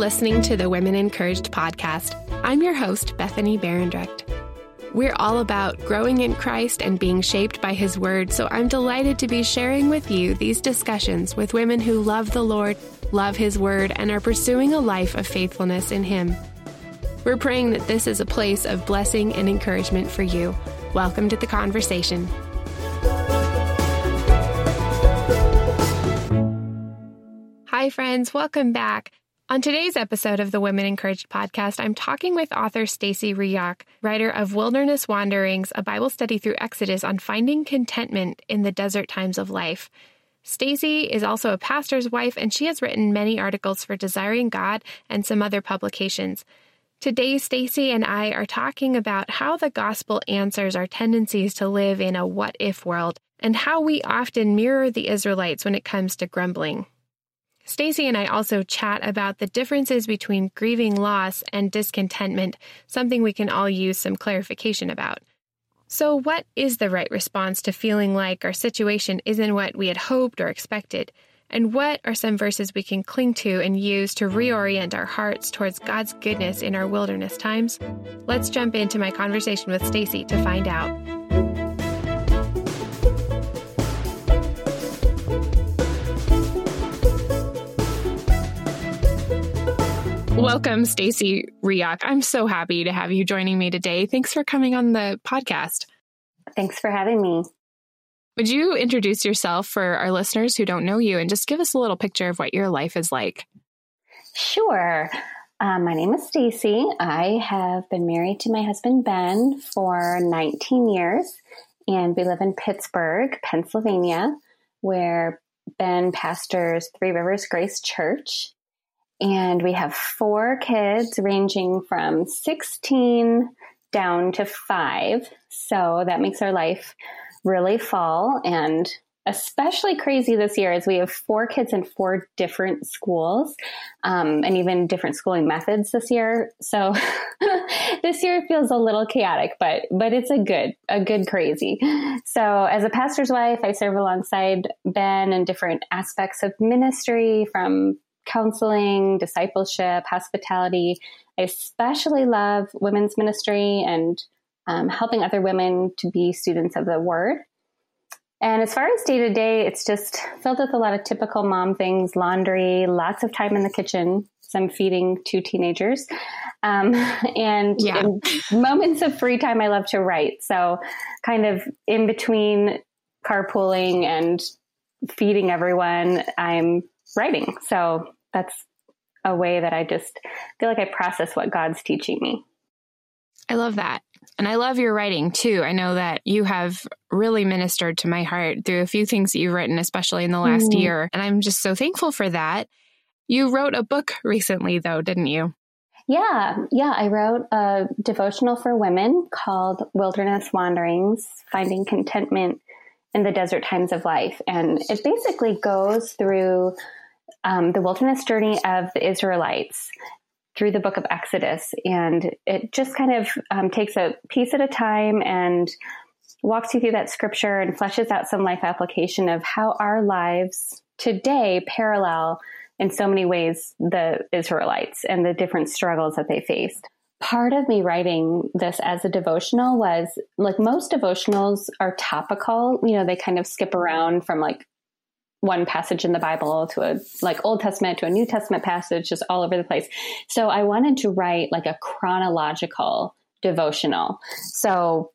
listening to the Women Encouraged podcast. I'm your host, Bethany Berendrecht. We're all about growing in Christ and being shaped by His Word, so I'm delighted to be sharing with you these discussions with women who love the Lord, love His Word, and are pursuing a life of faithfulness in Him. We're praying that this is a place of blessing and encouragement for you. Welcome to the conversation. Hi, friends. Welcome back. On today's episode of the Women Encouraged podcast, I'm talking with author Stacy Reaoch, writer of Wilderness Wanderings, a Bible study through Exodus on finding contentment in the desert times of life. Stacy is also a pastor's wife, and she has written many articles for Desiring God and some other publications. Today, Stacy and I are talking about how the gospel answers our tendencies to live in a what if world and how we often mirror the Israelites when it comes to grumbling. Stacy and I also chat about the differences between grieving loss and discontentment, something we can all use some clarification about. So, what is the right response to feeling like our situation isn't what we had hoped or expected? And what are some verses we can cling to and use to reorient our hearts towards God's goodness in our wilderness times? Let's jump into my conversation with Stacy to find out. Welcome, Stacy Reaoch. I'm so happy to have you joining me today. Thanks for coming on the podcast. Thanks for having me. Would you introduce yourself for our listeners who don't know you and just give us a little picture of what your life is like? Sure. Um, my name is Stacy. I have been married to my husband Ben for 19 years, and we live in Pittsburgh, Pennsylvania, where Ben pastors Three Rivers Grace Church. And we have four kids ranging from 16 down to five. So that makes our life really full and especially crazy this year as we have four kids in four different schools um, and even different schooling methods this year. So this year feels a little chaotic but but it's a good a good crazy. So as a pastor's wife i serve alongside ben in different aspects of ministry from counseling, discipleship, hospitality. I especially love women's ministry and um, helping other women to be students of the word. And as far as day to day, it's just filled with a lot of typical mom things laundry, lots of time in the kitchen. So I'm feeding two teenagers. Um, and yeah. in moments of free time, I love to write. So, kind of in between carpooling and feeding everyone, I'm writing. So that's a way that I just feel like I process what God's teaching me. I love that. And I love your writing too. I know that you have really ministered to my heart through a few things that you've written, especially in the last mm. year. And I'm just so thankful for that. You wrote a book recently, though, didn't you? Yeah, yeah. I wrote a devotional for women called Wilderness Wanderings Finding Contentment in the Desert Times of Life. And it basically goes through um, the wilderness journey of the Israelites through the book of Exodus. And it just kind of um, takes a piece at a time and walks you through that scripture and fleshes out some life application of how our lives today parallel in so many ways the Israelites and the different struggles that they faced. Part of me writing this as a devotional was like most devotionals are topical. You know, they kind of skip around from like one passage in the Bible to a like Old Testament to a New Testament passage, just all over the place. So I wanted to write like a chronological devotional. So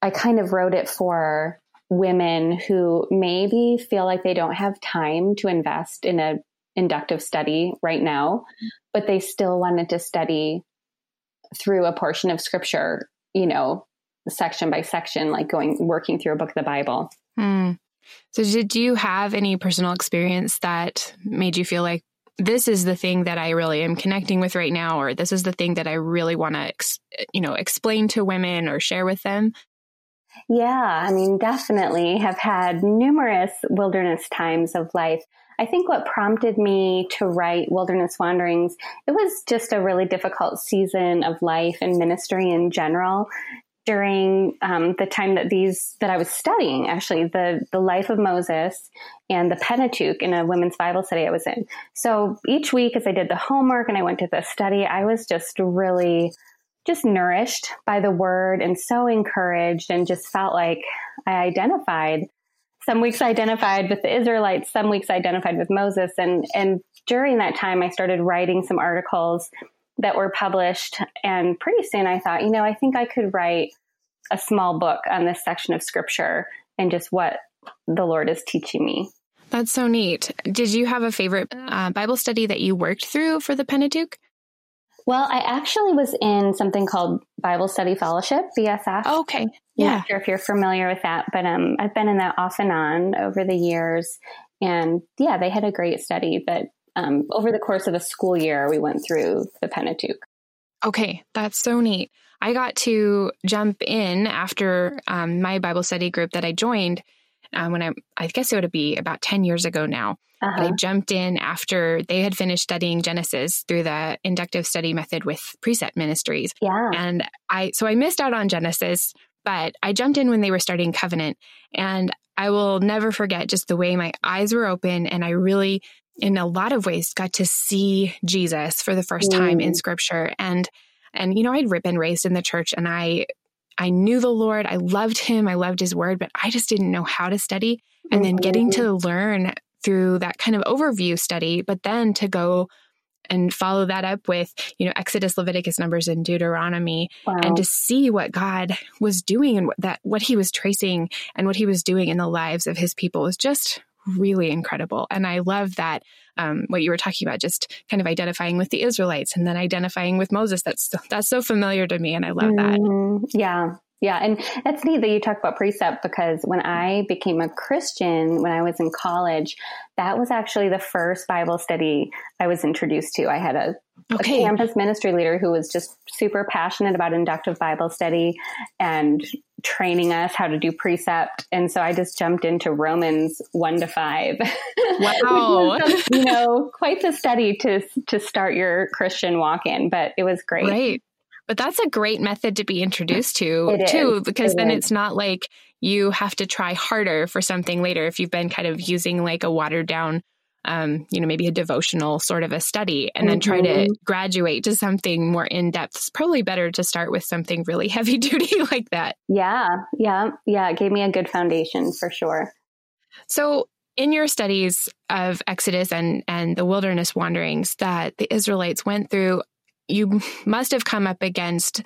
I kind of wrote it for women who maybe feel like they don't have time to invest in a inductive study right now, but they still wanted to study through a portion of scripture, you know, section by section, like going working through a book of the Bible. Mm. So, did you have any personal experience that made you feel like this is the thing that I really am connecting with right now, or this is the thing that I really want to, ex- you know, explain to women or share with them? Yeah, I mean, definitely have had numerous wilderness times of life. I think what prompted me to write Wilderness Wanderings, it was just a really difficult season of life and ministry in general during um, the time that these that I was studying actually the the life of Moses and the Pentateuch in a women's Bible study I was in. So each week as I did the homework and I went to the study, I was just really just nourished by the word and so encouraged and just felt like I identified some weeks I identified with the Israelites, some weeks I identified with Moses and and during that time I started writing some articles that were published. And pretty soon I thought, you know, I think I could write a small book on this section of scripture and just what the Lord is teaching me. That's so neat. Did you have a favorite uh, Bible study that you worked through for the Pentateuch? Well, I actually was in something called Bible Study Fellowship, BSF. Oh, okay. Yeah. Not sure if you're familiar with that, but um, I've been in that off and on over the years. And yeah, they had a great study that um, over the course of a school year, we went through the Pentateuch. Okay, that's so neat. I got to jump in after um, my Bible study group that I joined uh, when I, I guess it would be about 10 years ago now. Uh-huh. I jumped in after they had finished studying Genesis through the inductive study method with Precept Ministries. Yeah. And I, so I missed out on Genesis, but I jumped in when they were starting Covenant. And I will never forget just the way my eyes were open and I really in a lot of ways got to see Jesus for the first time in mm. scripture and and you know I'd been raised in the church and I I knew the Lord I loved him I loved his word but I just didn't know how to study and mm-hmm. then getting to mm-hmm. learn through that kind of overview study but then to go and follow that up with you know Exodus Leviticus Numbers and Deuteronomy wow. and to see what God was doing and what that what he was tracing and what he was doing in the lives of his people was just really incredible. And I love that um, what you were talking about, just kind of identifying with the Israelites and then identifying with Moses. That's that's so familiar to me, and I love that. Mm-hmm. Yeah, yeah, and that's neat that you talk about precept because when I became a Christian when I was in college, that was actually the first Bible study I was introduced to. I had a, okay. a campus ministry leader who was just super passionate about inductive Bible study and training us how to do precept. And so I just jumped into Romans 1 to 5. Wow. you know, quite the study to to start your Christian walk in, but it was great. Right. But that's a great method to be introduced to too, because it then is. it's not like you have to try harder for something later if you've been kind of using like a watered down um, you know, maybe a devotional sort of a study and then try to mm-hmm. graduate to something more in depth. It's probably better to start with something really heavy duty like that. Yeah. Yeah. Yeah. It gave me a good foundation for sure. So, in your studies of Exodus and, and the wilderness wanderings that the Israelites went through, you must have come up against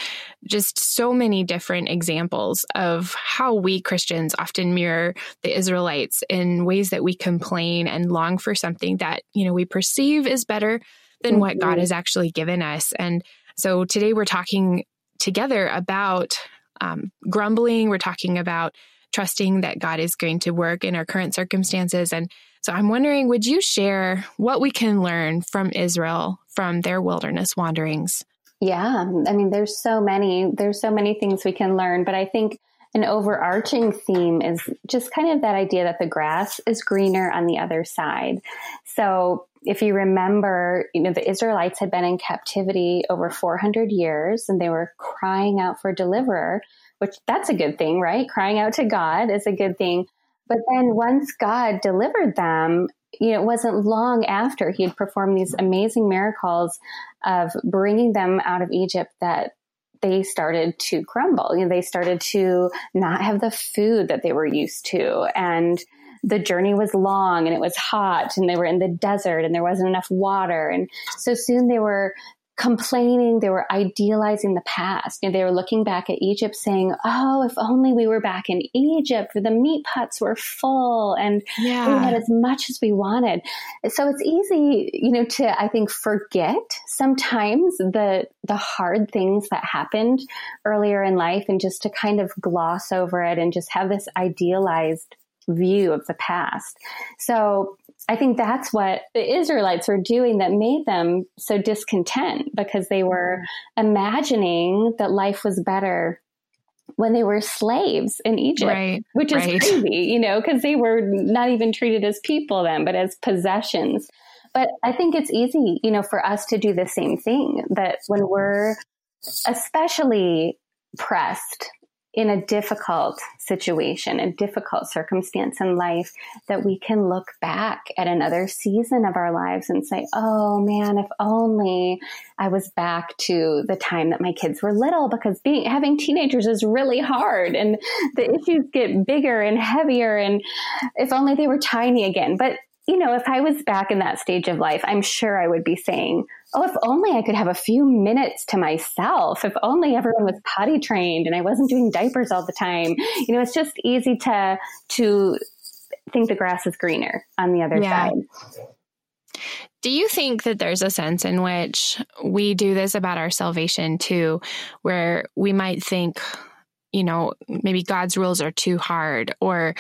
just so many different examples of how we Christians often mirror the Israelites in ways that we complain and long for something that, you know, we perceive is better than mm-hmm. what God mm-hmm. has actually given us. And so today we're talking together about um, grumbling. We're talking about trusting that God is going to work in our current circumstances. And so I'm wondering, would you share what we can learn from Israel from their wilderness wanderings? Yeah, I mean, there's so many, there's so many things we can learn, but I think an overarching theme is just kind of that idea that the grass is greener on the other side. So if you remember, you know, the Israelites had been in captivity over 400 years and they were crying out for a deliverer, which that's a good thing, right? Crying out to God is a good thing. But then once God delivered them, you know, it wasn't long after he had performed these amazing miracles of bringing them out of Egypt that they started to crumble. You know, they started to not have the food that they were used to. And the journey was long and it was hot and they were in the desert and there wasn't enough water. And so soon they were complaining. They were idealizing the past. Know, they were looking back at Egypt saying, Oh, if only we were back in Egypt where the meat pots were full and yeah. we had as much as we wanted. So it's easy, you know, to, I think, forget sometimes the, the hard things that happened earlier in life and just to kind of gloss over it and just have this idealized view of the past. So I think that's what the Israelites were doing that made them so discontent because they were imagining that life was better when they were slaves in Egypt, right, which is right. crazy, you know, because they were not even treated as people then, but as possessions. But I think it's easy, you know, for us to do the same thing that when we're especially pressed in a difficult situation, a difficult circumstance in life, that we can look back at another season of our lives and say, oh man, if only I was back to the time that my kids were little, because being, having teenagers is really hard and the issues get bigger and heavier. And if only they were tiny again. But you know, if I was back in that stage of life, I'm sure I would be saying, oh, if only I could have a few minutes to myself. If only everyone was potty trained and I wasn't doing diapers all the time. You know, it's just easy to, to think the grass is greener on the other yeah. side. Do you think that there's a sense in which we do this about our salvation too, where we might think, you know, maybe God's rules are too hard or,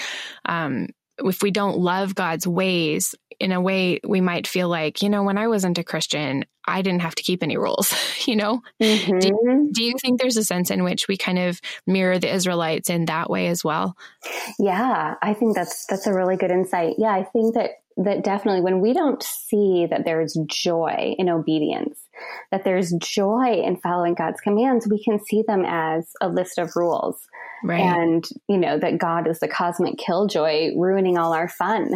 um, if we don't love God's ways, in a way, we might feel like, you know, when I wasn't a Christian, I didn't have to keep any rules, you know? Mm-hmm. Do, do, you think there's a sense in which we kind of mirror the Israelites in that way as well? Yeah, I think that's that's a really good insight. Yeah, I think that that definitely when we don't see that there's joy in obedience, that there's joy in following God's commands, we can see them as a list of rules. Right. And, you know, that God is the cosmic killjoy ruining all our fun.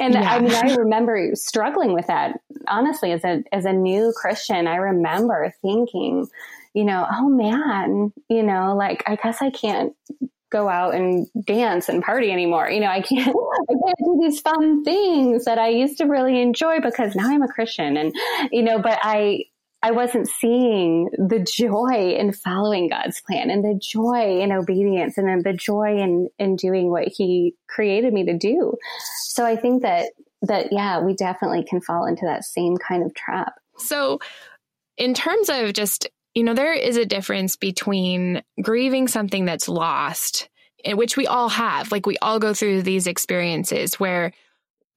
and yeah. I mean, I remember struggling with that. Honestly, as a, as a new Christian, I remember thinking, you know, oh man, you know, like, I guess I can't go out and dance and party anymore. You know, I can't, I can't do these fun things that I used to really enjoy because now I'm a Christian and, you know, but I, I wasn't seeing the joy in following God's plan and the joy in obedience and then the joy in, in doing what he created me to do. So I think that, that, yeah, we definitely can fall into that same kind of trap. So in terms of just, you know, there is a difference between grieving something that's lost, which we all have. Like we all go through these experiences where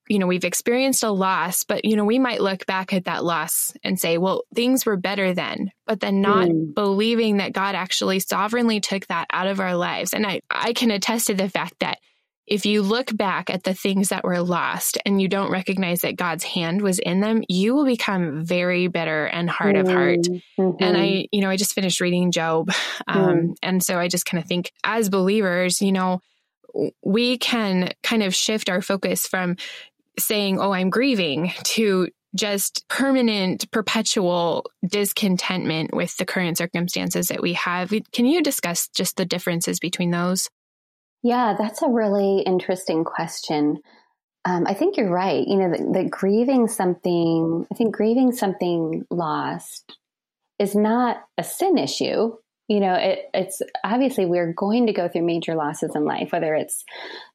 you know, we've experienced a loss, but, you know, we might look back at that loss and say, well, things were better then, but then not mm. believing that God actually sovereignly took that out of our lives. And I, I can attest to the fact that if you look back at the things that were lost and you don't recognize that God's hand was in them, you will become very bitter and hard mm. of heart. Mm-hmm. And I, you know, I just finished reading Job. Um, mm. And so I just kind of think as believers, you know, we can kind of shift our focus from saying, oh, I'm grieving to just permanent, perpetual discontentment with the current circumstances that we have. Can you discuss just the differences between those? Yeah, that's a really interesting question. Um, I think you're right. You know, that, grieving something, I think grieving something lost is not a sin issue you know, it, it's obviously we're going to go through major losses in life, whether it's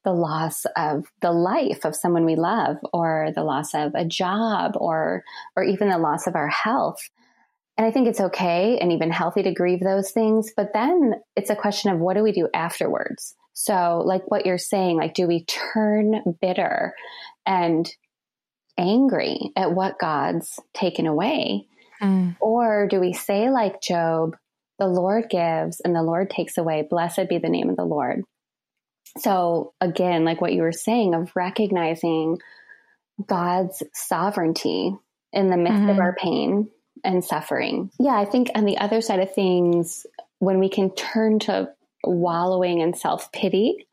the loss of the life of someone we love, or the loss of a job, or or even the loss of our health. And I think it's okay and even healthy to grieve those things. But then it's a question of what do we do afterwards? So, like what you're saying, like, do we turn bitter and angry at what God's taken away? Mm. Or do we say, like Job, the Lord gives and the Lord takes away. Blessed be the name of the Lord. So, again, like what you were saying, of recognizing God's sovereignty in the midst mm-hmm. of our pain and suffering. Yeah, I think on the other side of things, when we can turn to wallowing in self pity,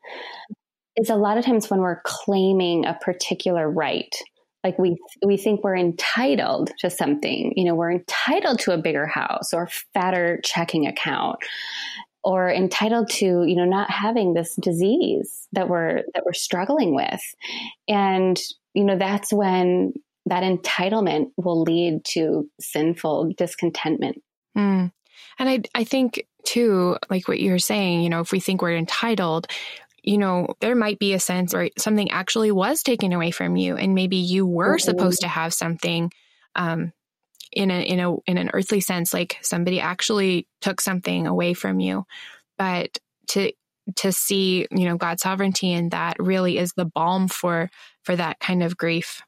is a lot of times when we're claiming a particular right. Like we we think we're entitled to something you know we're entitled to a bigger house or fatter checking account or entitled to you know not having this disease that we're that we're struggling with. And you know that's when that entitlement will lead to sinful discontentment. Mm. and i i think too like what you're saying you know if we think we're entitled you know, there might be a sense where something actually was taken away from you, and maybe you were mm-hmm. supposed to have something um, in a in a in an earthly sense, like somebody actually took something away from you. But to to see, you know, God's sovereignty in that really is the balm for for that kind of grief.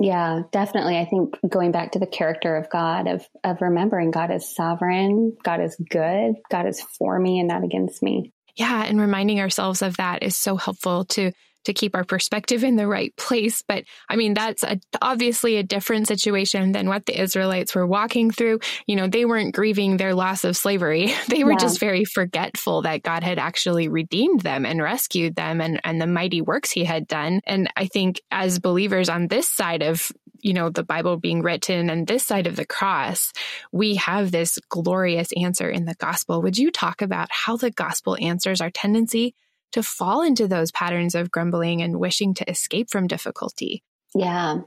Yeah, definitely. I think going back to the character of God, of of remembering God is sovereign, God is good, God is for me and not against me yeah and reminding ourselves of that is so helpful to to keep our perspective in the right place. But I mean, that's a, obviously a different situation than what the Israelites were walking through. You know, they weren't grieving their loss of slavery. They were yeah. just very forgetful that God had actually redeemed them and rescued them and, and the mighty works he had done. And I think as believers on this side of you know, the Bible being written and this side of the cross, we have this glorious answer in the gospel. Would you talk about how the gospel answers our tendency to fall into those patterns of grumbling and wishing to escape from difficulty? Yeah.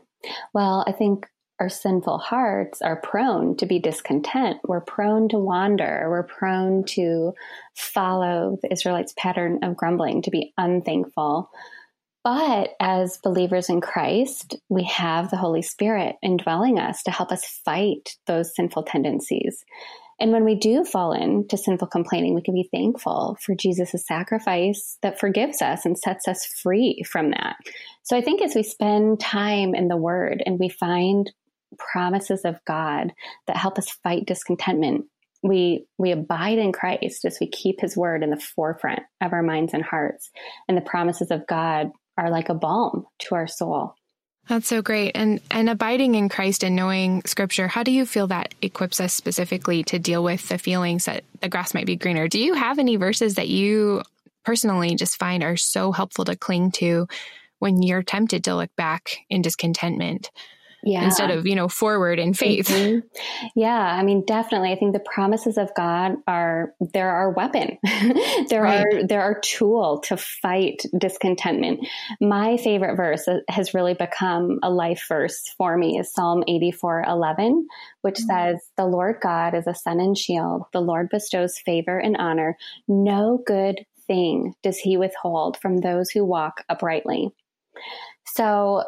Well, I think our sinful hearts are prone to be discontent. We're prone to wander. We're prone to follow the Israelites' pattern of grumbling, to be unthankful. But as believers in Christ, we have the Holy Spirit indwelling us to help us fight those sinful tendencies. And when we do fall into sinful complaining, we can be thankful for Jesus' sacrifice that forgives us and sets us free from that. So I think as we spend time in the Word and we find promises of God that help us fight discontentment, we we abide in Christ as we keep his word in the forefront of our minds and hearts and the promises of God are like a balm to our soul. That's so great. And and abiding in Christ and knowing scripture, how do you feel that equips us specifically to deal with the feelings that the grass might be greener? Do you have any verses that you personally just find are so helpful to cling to when you're tempted to look back in discontentment? Yeah. instead of, you know, forward in faith. Mm-hmm. Yeah. I mean, definitely. I think the promises of God are, they're our weapon. there right. are, they're our tool to fight discontentment. My favorite verse has really become a life verse for me is Psalm 84, 11, which mm-hmm. says, the Lord God is a sun and shield. The Lord bestows favor and honor. No good thing does he withhold from those who walk uprightly. So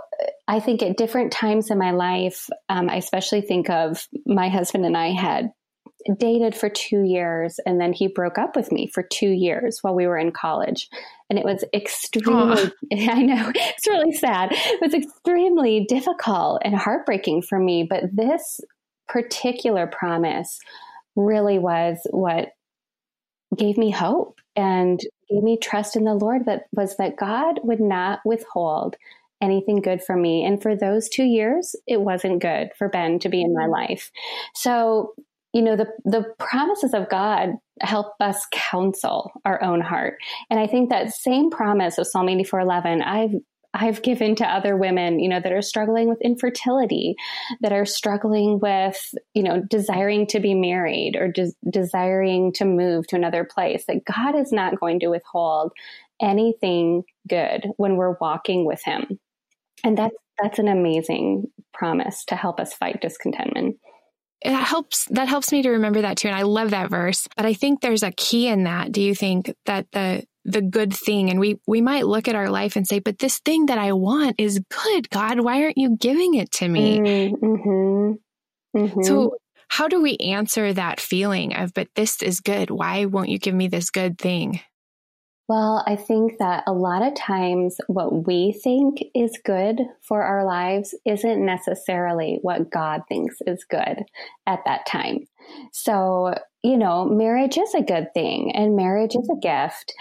I think at different times in my life, um, I especially think of my husband and I had dated for two years and then he broke up with me for two years while we were in college. And it was extremely, I know, it's really sad. It was extremely difficult and heartbreaking for me. But this particular promise really was what gave me hope and gave me trust in the Lord that was that God would not withhold anything good for me. And for those two years, it wasn't good for Ben to be in my mm-hmm. life. So, you know, the, the promises of God help us counsel our own heart. And I think that same promise of Psalm 84 11, I've I've given to other women, you know, that are struggling with infertility, that are struggling with, you know, desiring to be married or des- desiring to move to another place, that God is not going to withhold anything good when we're walking with Him. And that's that's an amazing promise to help us fight discontentment. It helps that helps me to remember that too and I love that verse. But I think there's a key in that. Do you think that the the good thing and we we might look at our life and say but this thing that I want is good God why aren't you giving it to me? Mm-hmm. Mm-hmm. So how do we answer that feeling of but this is good why won't you give me this good thing? Well, I think that a lot of times what we think is good for our lives isn't necessarily what God thinks is good at that time. So, you know, marriage is a good thing and marriage is a gift,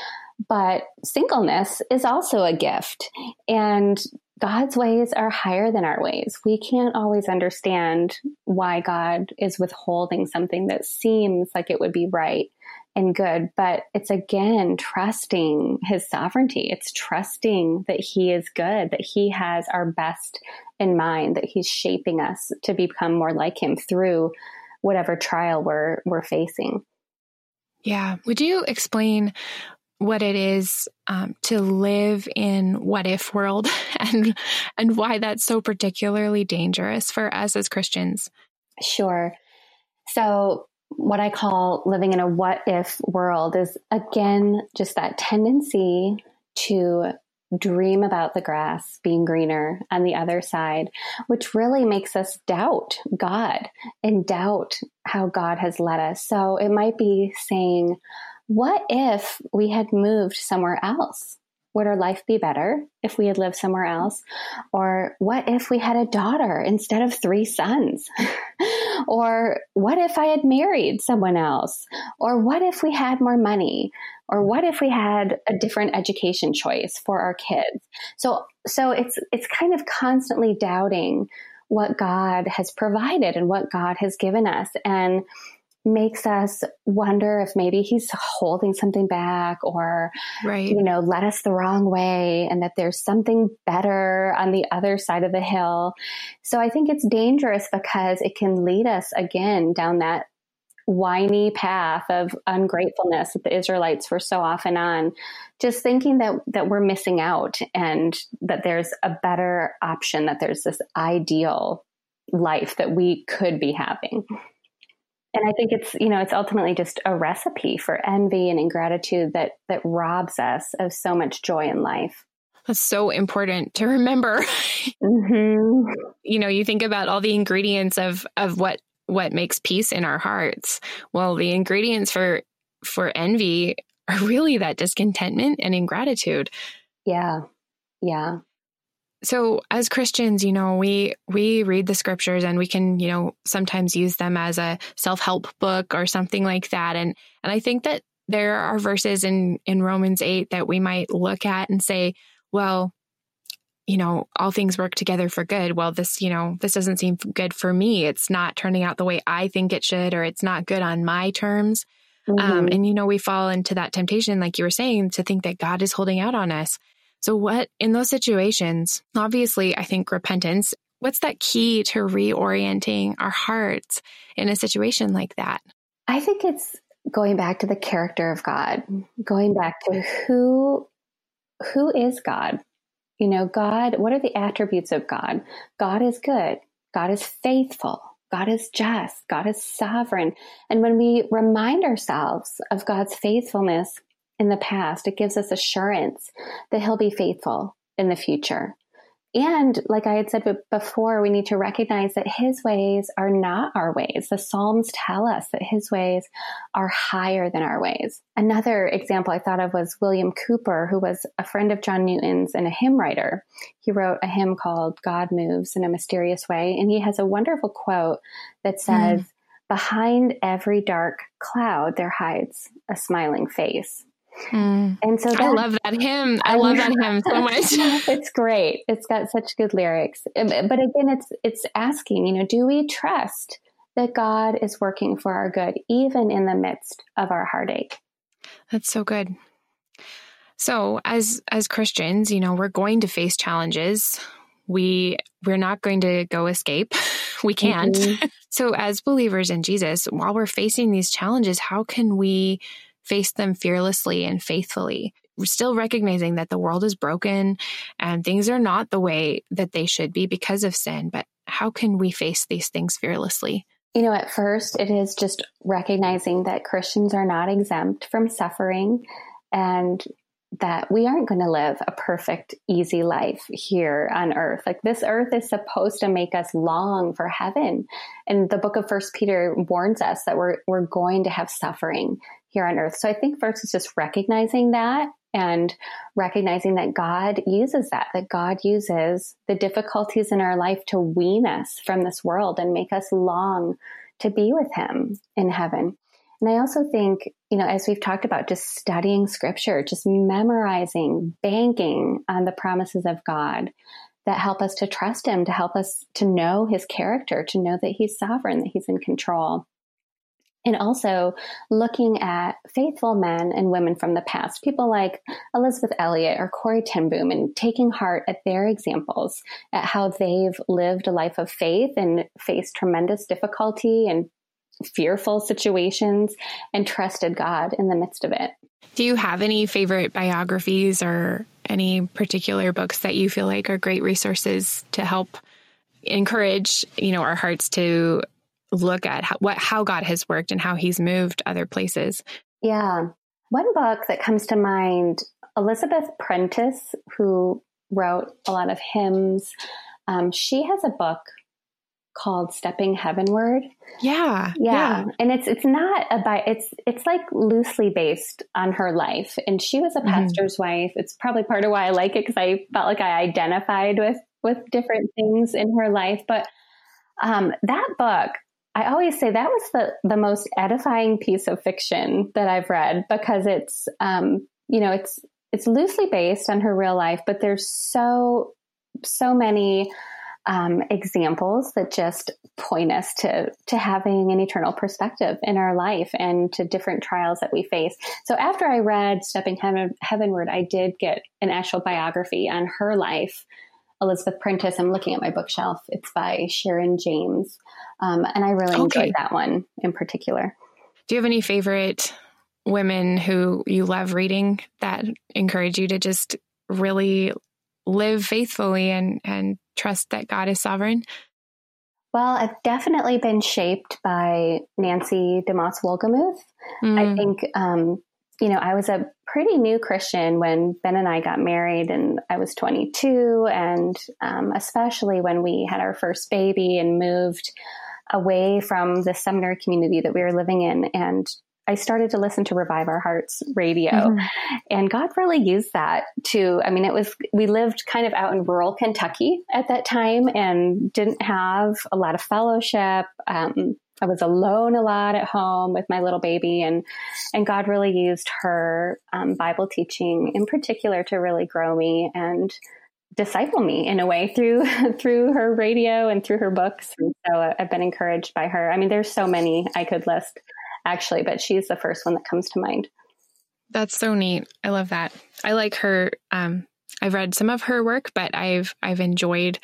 but singleness is also a gift. And God's ways are higher than our ways. We can't always understand why God is withholding something that seems like it would be right and good, but it's again trusting his sovereignty. It's trusting that he is good, that he has our best in mind, that he's shaping us to become more like him through whatever trial we're we're facing. Yeah. Would you explain what it is um, to live in what if world and and why that's so particularly dangerous for us as Christians? Sure. So what I call living in a what if world is again just that tendency to dream about the grass being greener on the other side, which really makes us doubt God and doubt how God has led us. So it might be saying, what if we had moved somewhere else? Would our life be better if we had lived somewhere else? Or what if we had a daughter instead of three sons? or what if I had married someone else? Or what if we had more money? or what if we had a different education choice for our kids so so it's it's kind of constantly doubting what god has provided and what god has given us and makes us wonder if maybe he's holding something back or right. you know led us the wrong way and that there's something better on the other side of the hill so i think it's dangerous because it can lead us again down that whiny path of ungratefulness that the Israelites were so often on, just thinking that that we're missing out and that there's a better option, that there's this ideal life that we could be having. And I think it's, you know, it's ultimately just a recipe for envy and ingratitude that that robs us of so much joy in life. That's so important to remember. Mm-hmm. you know, you think about all the ingredients of of what what makes peace in our hearts. Well, the ingredients for for envy are really that discontentment and ingratitude. Yeah. Yeah. So as Christians, you know, we we read the scriptures and we can, you know, sometimes use them as a self-help book or something like that. And and I think that there are verses in in Romans 8 that we might look at and say, well, you know, all things work together for good. Well, this, you know, this doesn't seem good for me. It's not turning out the way I think it should, or it's not good on my terms. Um, mm-hmm. Um, and, you know, we fall into that temptation, like you were saying, to think that God is holding out on us. So, what in those situations, obviously, I think repentance, what's that key to reorienting our hearts in a situation like that? I think it's going back to the character of God, going back to who who is God? You know, God, what are the attributes of God? God is good. God is faithful. God is just. God is sovereign. And when we remind ourselves of God's faithfulness in the past, it gives us assurance that He'll be faithful in the future. And like I had said before, we need to recognize that his ways are not our ways. The Psalms tell us that his ways are higher than our ways. Another example I thought of was William Cowper, who was a friend of John Newton's and a hymn writer. He wrote a hymn called God Moves in a Mysterious Way. And he has a wonderful quote that says, mm. Behind every dark cloud, there hides a smiling face. Mm. And so that, I love that hymn. I, I love that hymn so much. it's great. It's got such good lyrics. But again, it's it's asking, you know, do we trust that God is working for our good even in the midst of our heartache? That's so good. So, as as Christians, you know, we're going to face challenges. We we're not going to go escape. we can't. Mm-hmm. So, as believers in Jesus, while we're facing these challenges, how can we face them fearlessly and faithfully. Still recognizing that the world is broken and things are not the way that they should be because of sin. But how can we face these things fearlessly? You know, at first, it is just recognizing that Christians are not exempt from suffering and that we aren't going to live a perfect, easy life here on earth. Like this earth is supposed to make us long for heaven. And the book of First Peter warns us that we're, we're going to have suffering here on earth. So I think first it's just recognizing that and recognizing that God uses that, that God uses the difficulties in our life to wean us from this world and make us long to be with Him in heaven. And I also think, you know, as we've talked about, just studying scripture, just memorizing, banking on the promises of God that help us to trust Him, to help us to know His character, to know that He's sovereign, that He's in control and also looking at faithful men and women from the past, people like Elisabeth Elliot or Corrie ten Boom, and taking heart at their examples, at how they've lived a life of faith and faced tremendous difficulty and fearful situations and trusted God in the midst of it. Do you have any favorite biographies or any particular books that you feel like are great resources to help encourage, you know, our hearts to look at how, what how God has worked and how He's moved other places. Yeah, one book that comes to mind: Elizabeth Prentiss, who wrote a lot of hymns. Um, she has a book called Stepping Heavenward. Yeah, yeah, yeah, and it's it's not about it's it's like loosely based on her life, and she was a mm-hmm. pastor's mm-hmm. wife. It's probably part of why I like it because I felt like I identified with with different things in her life. But um, that book I always say that was the, the most edifying piece of fiction that I've read because it's, um, you know, it's, it's loosely based on her real life, but there's so, so many um, examples that just point us to to having an eternal perspective in our life and to different trials that we face. So after I read Stepping Heaven, Heavenward, I did get an actual biography on her life. Elizabeth Prentiss. I'm looking at my bookshelf. It's by Sharon James, um, and I really okay. enjoyed that one in particular. Do you have any favorite women who you love reading that encourage you to just really live faithfully and and trust that God is sovereign? Well, I've definitely been shaped by Nancy DeMoss Wolgemuth. Mm. I think, um, you know, I was a pretty new Christian when Ben and I got married, and I was 22, and um, especially when we had our first baby and moved away from the seminary community that we were living in and I started to listen to Revive Our Hearts radio. Mm-hmm. And God really used that to, I mean, it was, we lived kind of out in rural Kentucky at that time and didn't have a lot of fellowship. Um, I was alone a lot at home with my little baby, and and God really used her um, Bible teaching in particular to really grow me and disciple me in a way through through her radio and through her books. And so I've been encouraged by her. I mean, there's so many I could list actually, but she's the first one that comes to mind. That's so neat. I love that. I like her. Um, I've read some of her work, but I've I've enjoyed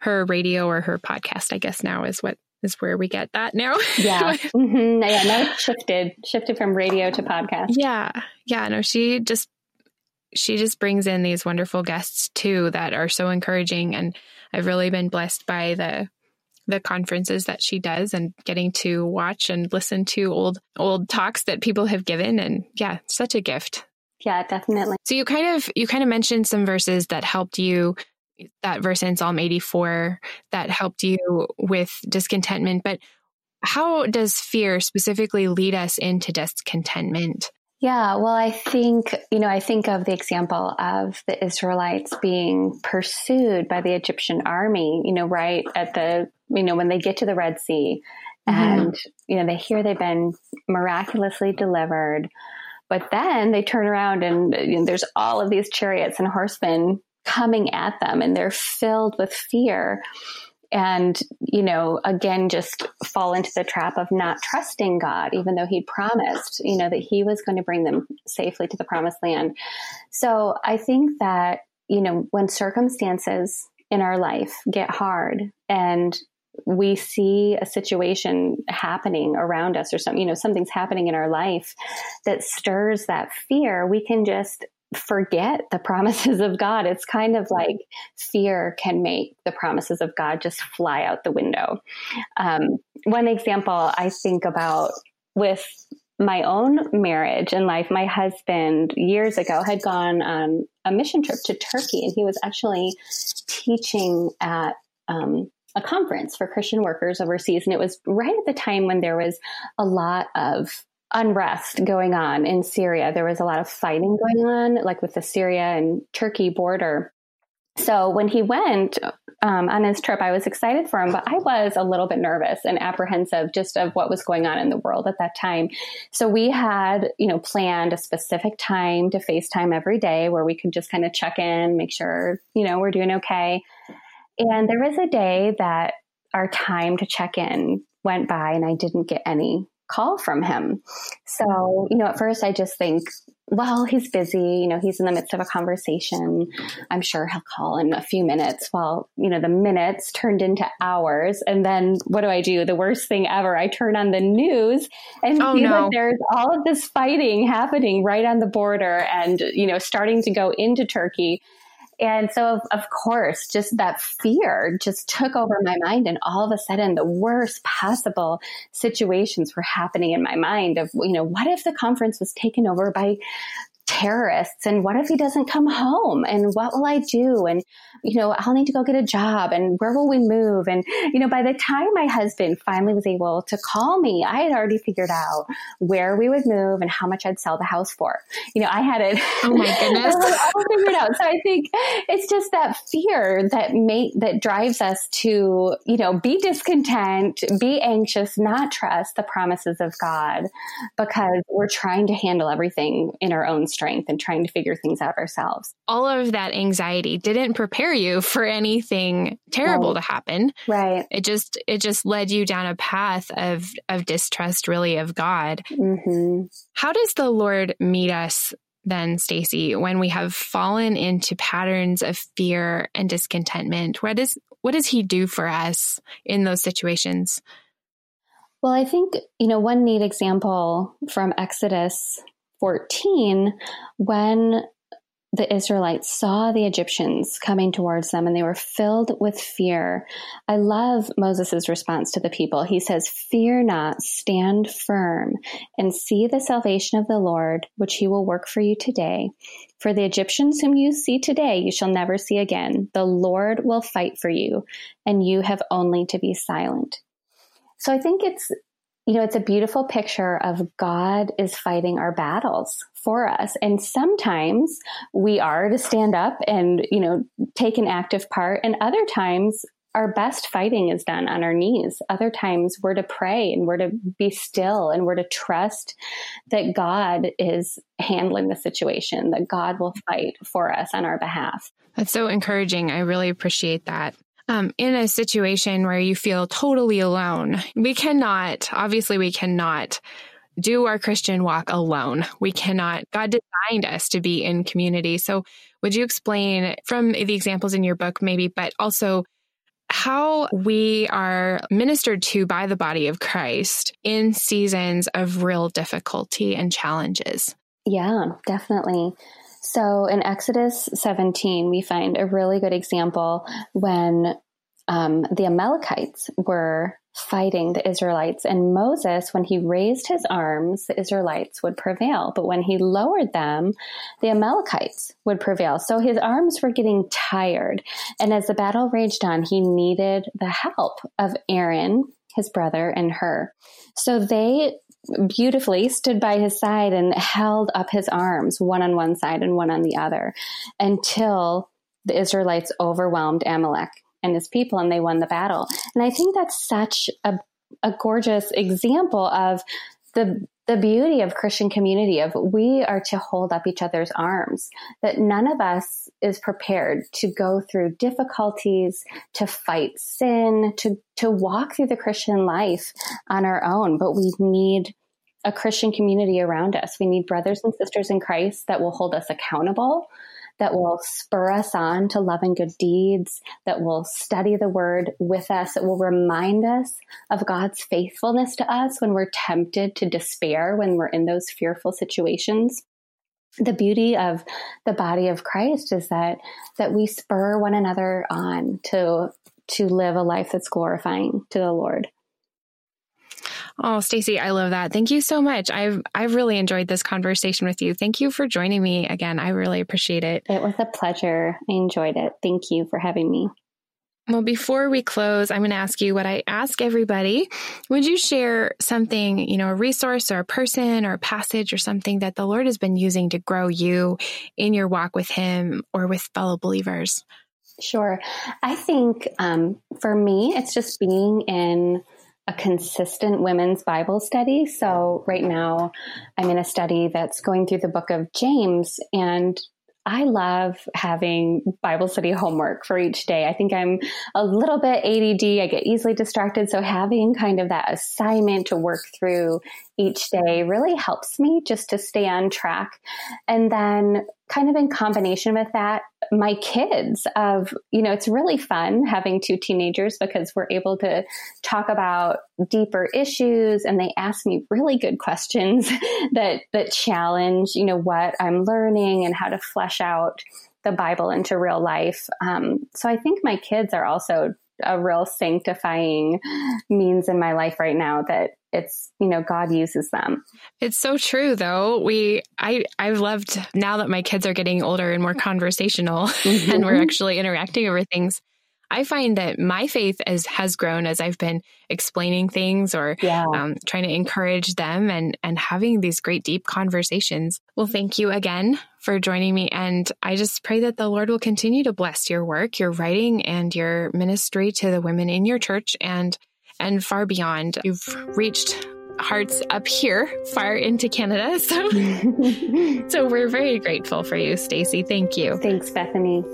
her radio or her podcast. I guess now is what is where we get that now. Yeah, mm-hmm. yeah. Now it's shifted shifted from radio to podcast. Yeah, yeah. No, she just she just brings in these wonderful guests too that are so encouraging, and I've really been blessed by the the conferences that she does and getting to watch and listen to old old talks that people have given and yeah such a gift yeah definitely so you kind of you kind of mentioned some verses that helped you that verse in psalm 84 that helped you with discontentment but how does fear specifically lead us into discontentment yeah, well, I think, you know, I think of the example of the Israelites being pursued by the Egyptian army, you know, right at the, you know, when they get to the Red Sea mm-hmm. and, you know, they hear they've been miraculously delivered. But then they turn around and you know, there's all of these chariots and horsemen coming at them and they're filled with fear and you know again just fall into the trap of not trusting god even though he'd promised you know that he was going to bring them safely to the promised land. So i think that you know when circumstances in our life get hard and we see a situation happening around us or something, you know, something's happening in our life that stirs that fear, we can just forget the promises of God. It's kind of like fear can make the promises of God just fly out the window. Um, one example I think about with my own marriage and life, my husband years ago had gone on a mission trip to Turkey, and he was actually teaching at um, a conference for Christian workers overseas. And it was right at the time when there was a lot of unrest going on in Syria. There was a lot of fighting going on, like with the Syria and Turkey border. So when he went um, on his trip, I was excited for him, but I was a little bit nervous and apprehensive just of what was going on in the world at that time. So we had, you know, planned a specific time to FaceTime every day where we could just kind of check in, make sure, you know, we're doing okay. And there was a day that our time to check in went by and I didn't get any call from him. So, you know, at first I just think, well, he's busy, you know, he's in the midst of a conversation. I'm sure he'll call in a few minutes. Well, you know, the minutes turned into hours. And then what do I do? The worst thing ever. I turn on the news and oh, see no. that there's all of this fighting happening right on the border and, you know, starting to go into Turkey. And so, of, of, course, just that fear just took over my mind. And all of a sudden, the worst possible situations were happening in my mind of, you know, what if the conference was taken over by terrorists and what if he doesn't come home and what will I do? And you know I'll need to go get a job and where will we move? And you know by the time my husband finally was able to call me I had already figured out where we would move and how much I'd sell the house for. You know I had it oh my goodness. all figured out. So I think it's just that fear that make that drives us to you know be discontent be anxious not trust the promises of God because we're trying to handle everything in our own strength and trying to figure things out ourselves. All of that anxiety didn't prepare you for anything terrible right. to happen. Right. It just it just led you down a path of of distrust really of God. Mm-hmm. How does the Lord meet us then, Stacy, when we have fallen into patterns of fear and discontentment? What is what does he do for us in those situations? Well, I think, you know, one neat example from Exodus 14, when the Israelites saw the Egyptians coming towards them and they were filled with fear. I love Moses' response to the people. He says, Fear not, stand firm, and see the salvation of the Lord, which he will work for you today. For the Egyptians whom you see today, you shall never see again. The Lord will fight for you, and you have only to be silent. So I think it's, you know, it's a beautiful picture of God is fighting our battles for us. And sometimes we are to stand up and, you know, take an active part. And other times our best fighting is done on our knees. Other times we're to pray and we're to be still and we're to trust that God is handling the situation, that God will fight for us on our behalf. That's so encouraging. I really appreciate that um, in a situation where you feel totally alone, we cannot, obviously, we cannot do our Christian walk alone. We cannot, God designed us to be in community. So, would you explain from the examples in your book, maybe, but also how we are ministered to by the body of Christ in seasons of real difficulty and challenges? Yeah, definitely. So in Exodus 17, we find a really good example when um, the Amalekites were fighting the Israelites. And Moses, when he raised his arms, the Israelites would prevail. But when he lowered them, the Amalekites would prevail. So his arms were getting tired. And as the battle raged on, he needed the help of Aaron, his brother, and Hur. So they beautifully stood by his side and held up his arms, one on one side and one on the other, until the Israelites overwhelmed Amalek and his people and they won the battle. And I think that's such a, a gorgeous example of the the beauty of Christian community of we are to hold up each other's arms, that none of us is prepared to go through difficulties, to fight sin, to, to walk through the Christian life on our own, but we need a Christian community around us. We need brothers and sisters in Christ that will hold us accountable, that will spur us on to love and good deeds, that will study the word with us, that will remind us of God's faithfulness to us when we're tempted to despair, when we're in those fearful situations. The beauty of the body of Christ is that that we spur one another on to to live a life that's glorifying to the Lord. Oh, Stacy, I love that. Thank you so much. I've I've really enjoyed this conversation with you. Thank you for joining me again. I really appreciate it. It was a pleasure. I enjoyed it. Thank you for having me. Well, before we close, I'm going to ask you what I ask everybody. Would you share something, you know, a resource or a person or a passage or something that the Lord has been using to grow you in your walk with Him or with fellow believers? Sure. I think um, for me, it's just being in a consistent women's Bible study. So right now I'm in a study that's going through the book of James and I love having Bible study homework for each day. I think I'm a little bit ADD. I get easily distracted. So having kind of that assignment to work through each day really helps me just to stay on track. And then kind of in combination with that, my kids of, you know, it's really fun having two teenagers because we're able to talk about deeper issues and they ask me really good questions that, that challenge, you know, what I'm learning and how to flesh out the Bible into real life. Um, so I think my kids are also a real sanctifying means in my life right now that it's you know god uses them it's so true though we i i've loved now that my kids are getting older and more conversational mm-hmm. and we're actually interacting over things I find that my faith as, has grown as I've been explaining things or yeah. um, trying to encourage them and, and having these great deep conversations. Well, thank you again for joining me. And I just pray that the Lord will continue to bless your work, your writing, and your ministry to the women in your church and and far beyond. You've reached hearts up here, far into Canada. So, so we're very grateful for you, Stacy. Thank you. Thanks, Bethany.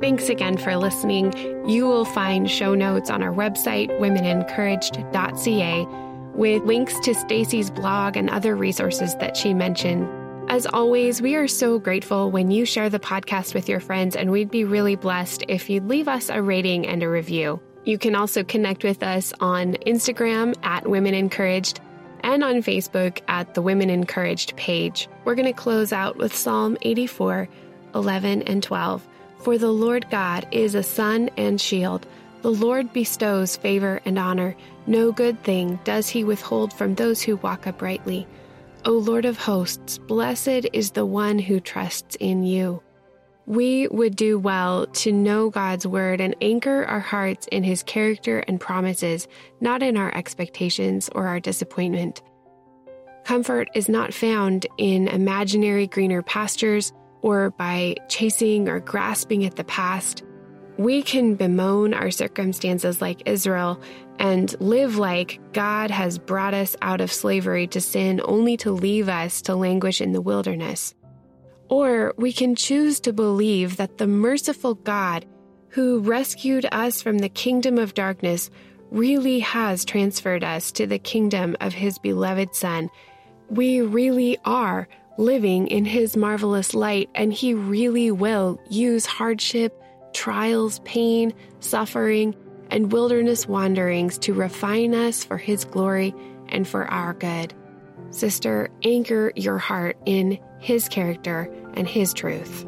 Thanks again for listening. You will find show notes on our website, womenencouraged.ca, with links to Stacy's blog and other resources that she mentioned. As always, we are so grateful when you share the podcast with your friends, and we'd be really blessed if you'd leave us a rating and a review. You can also connect with us on Instagram at Women Encouraged and on Facebook at the Women Encouraged page. We're going to close out with Psalm 84, 11 and 12. For the Lord God is a sun and shield. The Lord bestows favor and honor. No good thing does he withhold from those who walk uprightly. O Lord of hosts, blessed is the one who trusts in you. We would do well to know God's word and anchor our hearts in his character and promises, not in our expectations or our disappointment. Comfort is not found in imaginary greener pastures or by chasing or grasping at the past, we can bemoan our circumstances like Israel and live like God has brought us out of slavery to sin only to leave us to languish in the wilderness. Or we can choose to believe that the merciful God who rescued us from the kingdom of darkness really has transferred us to the kingdom of his beloved Son. We really are living in His marvelous light, and He really will use hardship, trials, pain, suffering, and wilderness wanderings to refine us for His glory and for our good. Sister, anchor your heart in His character and His truth.